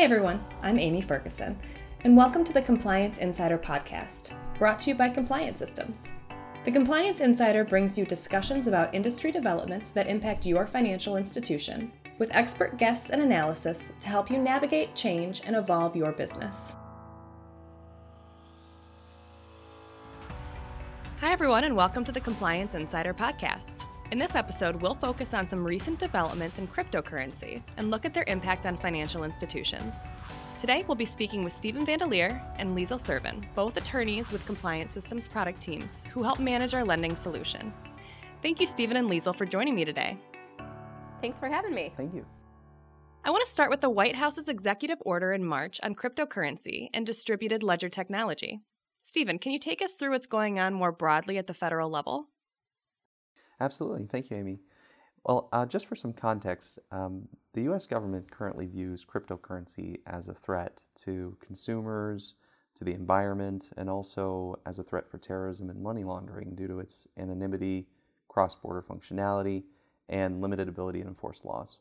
Hi, everyone. I'm Amy Ferguson, and welcome to the Compliance Insider podcast, brought to you by Compliance Systems. The Compliance Insider brings you discussions about industry developments that impact your financial institution, with expert guests and analysis to help you navigate change and evolve your business. Hi, everyone, and welcome to the Compliance Insider podcast. In this episode, we'll focus on some recent developments in cryptocurrency and look at their impact on financial institutions. Today, we'll be speaking with Stephen Vandelier and Liesl Servin, both attorneys with Compliance Systems product teams who help manage our lending solution. Thank you, Stephen and Liesl, for joining me today. Thanks for having me. Thank you. I want to start with the White House's executive order in March on cryptocurrency and distributed ledger technology. Stephen, can you take us through what's going on more broadly at the federal level? Absolutely. Thank you, Amy. Well, uh, just for some context, um, the US government currently views cryptocurrency as a threat to consumers, to the environment, and also as a threat for terrorism and money laundering due to its anonymity, cross border functionality, and limited ability to enforce laws.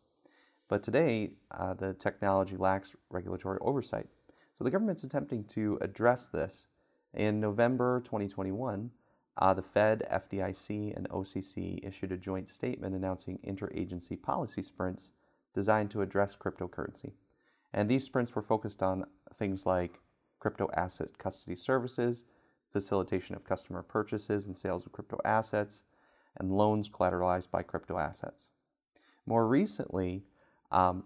But today, uh, the technology lacks regulatory oversight. So the government's attempting to address this in November 2021, uh, the Fed, FDIC, and OCC issued a joint statement announcing interagency policy sprints designed to address cryptocurrency. And these sprints were focused on things like crypto asset custody services, facilitation of customer purchases and sales of crypto assets, and loans collateralized by crypto assets. More recently, um,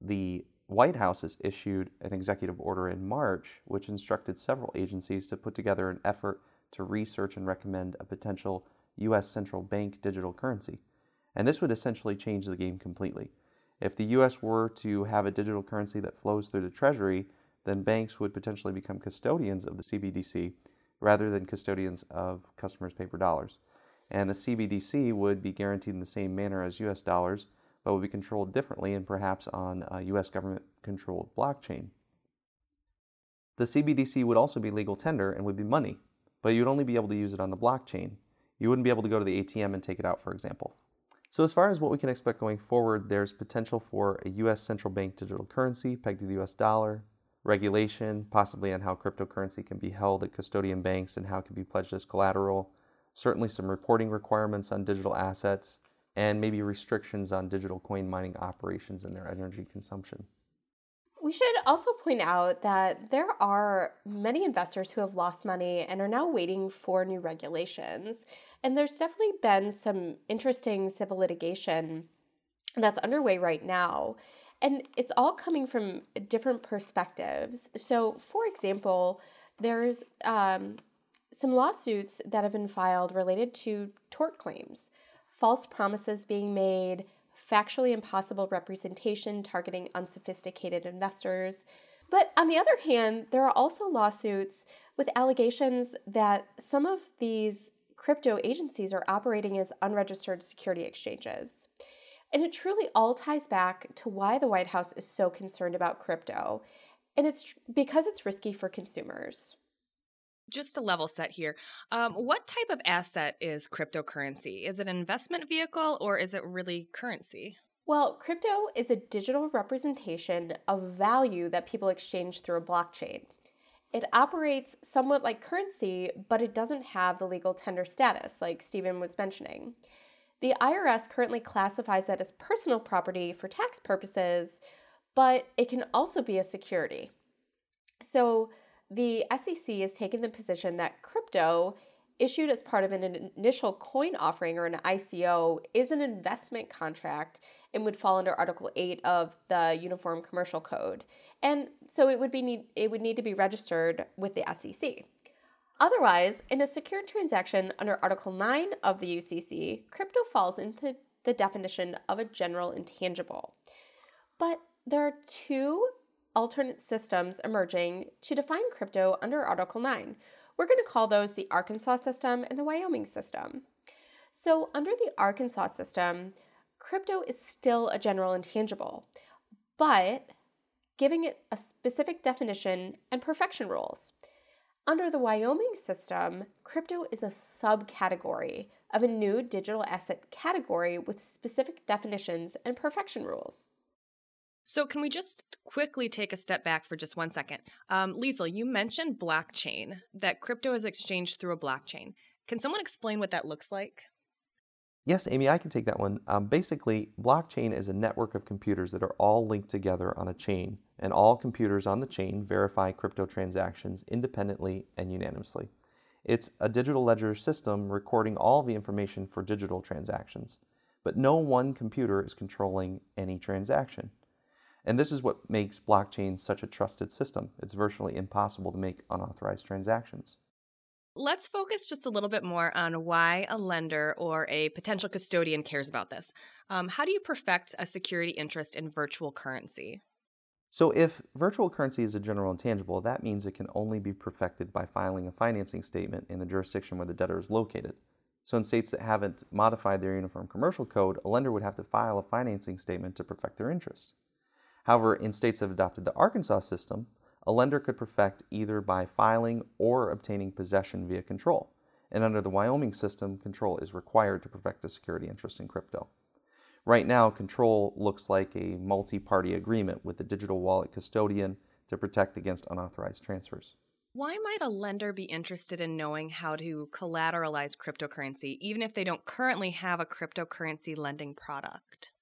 the White House has issued an executive order in March which instructed several agencies to put together an effort to research and recommend a potential U.S. central bank digital currency. And this would essentially change the game completely. If the U.S. were to have a digital currency that flows through the Treasury, then banks would potentially become custodians of the CBDC rather than custodians of customers' paper dollars. And the CBDC would be guaranteed in the same manner as US dollars, but would be controlled differently and perhaps on a US government controlled blockchain. The CBDC would also be legal tender and would be money, but you'd only be able to use it on the blockchain. You wouldn't be able to go to the ATM and take it out, for example. So, as far as what we can expect going forward, there's potential for a US central bank digital currency pegged to the US dollar, regulation, possibly on how cryptocurrency can be held at custodian banks and how it can be pledged as collateral, certainly some reporting requirements on digital assets, and maybe restrictions on digital coin mining operations and their energy consumption. We should also point out that there are many investors who have lost money and are now waiting for new regulations. And there's definitely been some interesting civil litigation that's underway right now. And it's all coming from different perspectives. So, for example, there's um, some lawsuits that have been filed related to tort claims false promises being made, factually impossible representation targeting unsophisticated investors. But on the other hand, there are also lawsuits with allegations that some of these crypto agencies are operating as unregistered security exchanges. And it truly all ties back to why the White House is so concerned about crypto. And it's because it's risky for consumers just to level set here, um, what type of asset is cryptocurrency? Is it an investment vehicle or is it really currency? Well, crypto is a digital representation of value that people exchange through a blockchain. It operates somewhat like currency, but it doesn't have the legal tender status, like Stephen was mentioning. The IRS currently classifies it as personal property for tax purposes, but it can also be a security. So, the SEC has taken the position that crypto issued as part of an initial coin offering or an ICO is an investment contract and would fall under Article 8 of the Uniform Commercial Code. And so it would be need, it would need to be registered with the SEC. Otherwise, in a secured transaction under Article 9 of the UCC, crypto falls into the definition of a general intangible. But there are two alternate systems emerging to define crypto under Article 9. We're going to call those the Arkansas system and the Wyoming system. So, under the Arkansas system, crypto is still a general intangible, but giving it a specific definition and perfection rules. Under the Wyoming system, crypto is a subcategory of a new digital asset category with specific definitions and perfection rules. So, can we just quickly take a step back for just one second? Um, Liesl, you mentioned blockchain, that crypto is exchanged through a blockchain. Can someone explain what that looks like? Yes, Amy, I can take that one. Um, basically, blockchain is a network of computers that are all linked together on a chain, and all computers on the chain verify crypto transactions independently and unanimously. It's a digital ledger system recording all the information for digital transactions, but no one computer is controlling any transaction. And this is what makes blockchain such a trusted system. It's virtually impossible to make unauthorized transactions. Let's focus just a little bit more on why a lender or a potential custodian cares about this. Um, how do you perfect a security interest in virtual currency? So, if virtual currency is a general intangible, that means it can only be perfected by filing a financing statement in the jurisdiction where the debtor is located. So, in states that haven't modified their Uniform Commercial Code, a lender would have to file a financing statement to perfect their interest. However, in states that have adopted the Arkansas system, a lender could perfect either by filing or obtaining possession via control. And under the Wyoming system, control is required to perfect a security interest in crypto. Right now, control looks like a multi party agreement with the digital wallet custodian to protect against unauthorized transfers. Why might a lender be interested in knowing how to collateralize cryptocurrency, even if they don't currently have a cryptocurrency lending product?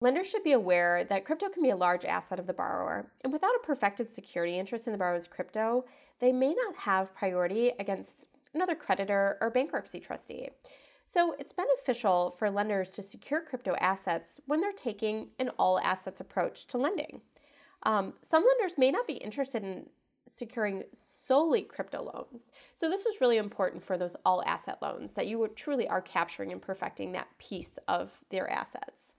Lenders should be aware that crypto can be a large asset of the borrower, and without a perfected security interest in the borrower's crypto, they may not have priority against another creditor or bankruptcy trustee. So it's beneficial for lenders to secure crypto assets when they're taking an all assets approach to lending. Um, some lenders may not be interested in securing solely crypto loans. So this is really important for those all asset loans that you truly are capturing and perfecting that piece of their assets.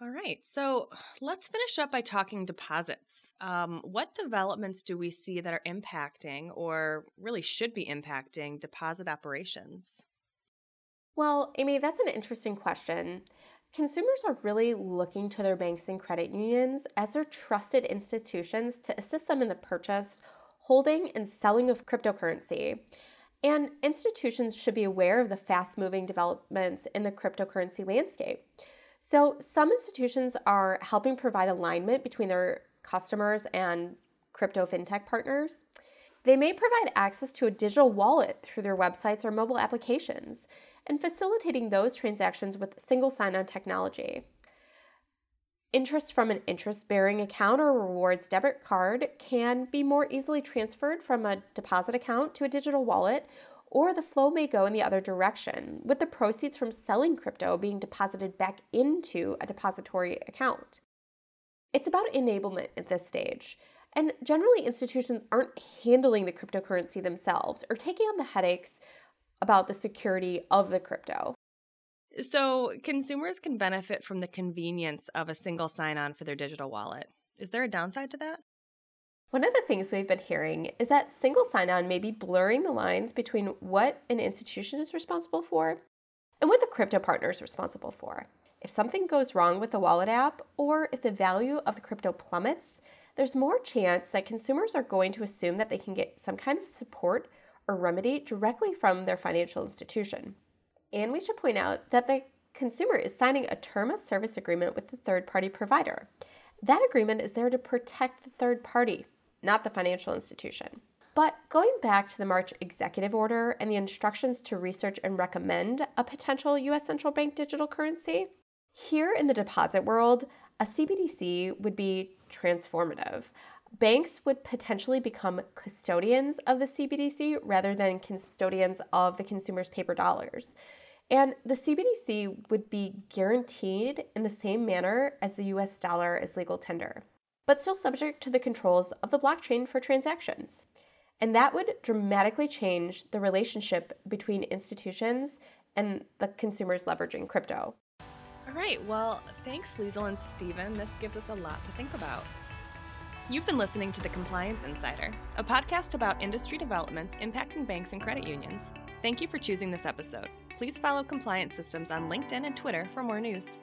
All right, so let's finish up by talking deposits. Um, what developments do we see that are impacting, or really should be impacting, deposit operations? Well, Amy, that's an interesting question. Consumers are really looking to their banks and credit unions as their trusted institutions to assist them in the purchase, holding, and selling of cryptocurrency. And institutions should be aware of the fast moving developments in the cryptocurrency landscape. So, some institutions are helping provide alignment between their customers and crypto fintech partners. They may provide access to a digital wallet through their websites or mobile applications and facilitating those transactions with single sign on technology. Interest from an interest bearing account or rewards debit card can be more easily transferred from a deposit account to a digital wallet, or the flow may go in the other direction, with the proceeds from selling crypto being deposited back into a depository account. It's about enablement at this stage. And generally, institutions aren't handling the cryptocurrency themselves or taking on the headaches about the security of the crypto. So, consumers can benefit from the convenience of a single sign on for their digital wallet. Is there a downside to that? One of the things we've been hearing is that single sign on may be blurring the lines between what an institution is responsible for and what the crypto partner is responsible for. If something goes wrong with the wallet app, or if the value of the crypto plummets, there's more chance that consumers are going to assume that they can get some kind of support or remedy directly from their financial institution. And we should point out that the consumer is signing a term of service agreement with the third party provider. That agreement is there to protect the third party, not the financial institution. But going back to the March executive order and the instructions to research and recommend a potential US central bank digital currency, here in the deposit world, a CBDC would be transformative banks would potentially become custodians of the CBDC rather than custodians of the consumer's paper dollars. And the CBDC would be guaranteed in the same manner as the US dollar is legal tender, but still subject to the controls of the blockchain for transactions. And that would dramatically change the relationship between institutions and the consumers leveraging crypto. All right, well, thanks, Liesl and Stephen. This gives us a lot to think about. You've been listening to The Compliance Insider, a podcast about industry developments impacting banks and credit unions. Thank you for choosing this episode. Please follow Compliance Systems on LinkedIn and Twitter for more news.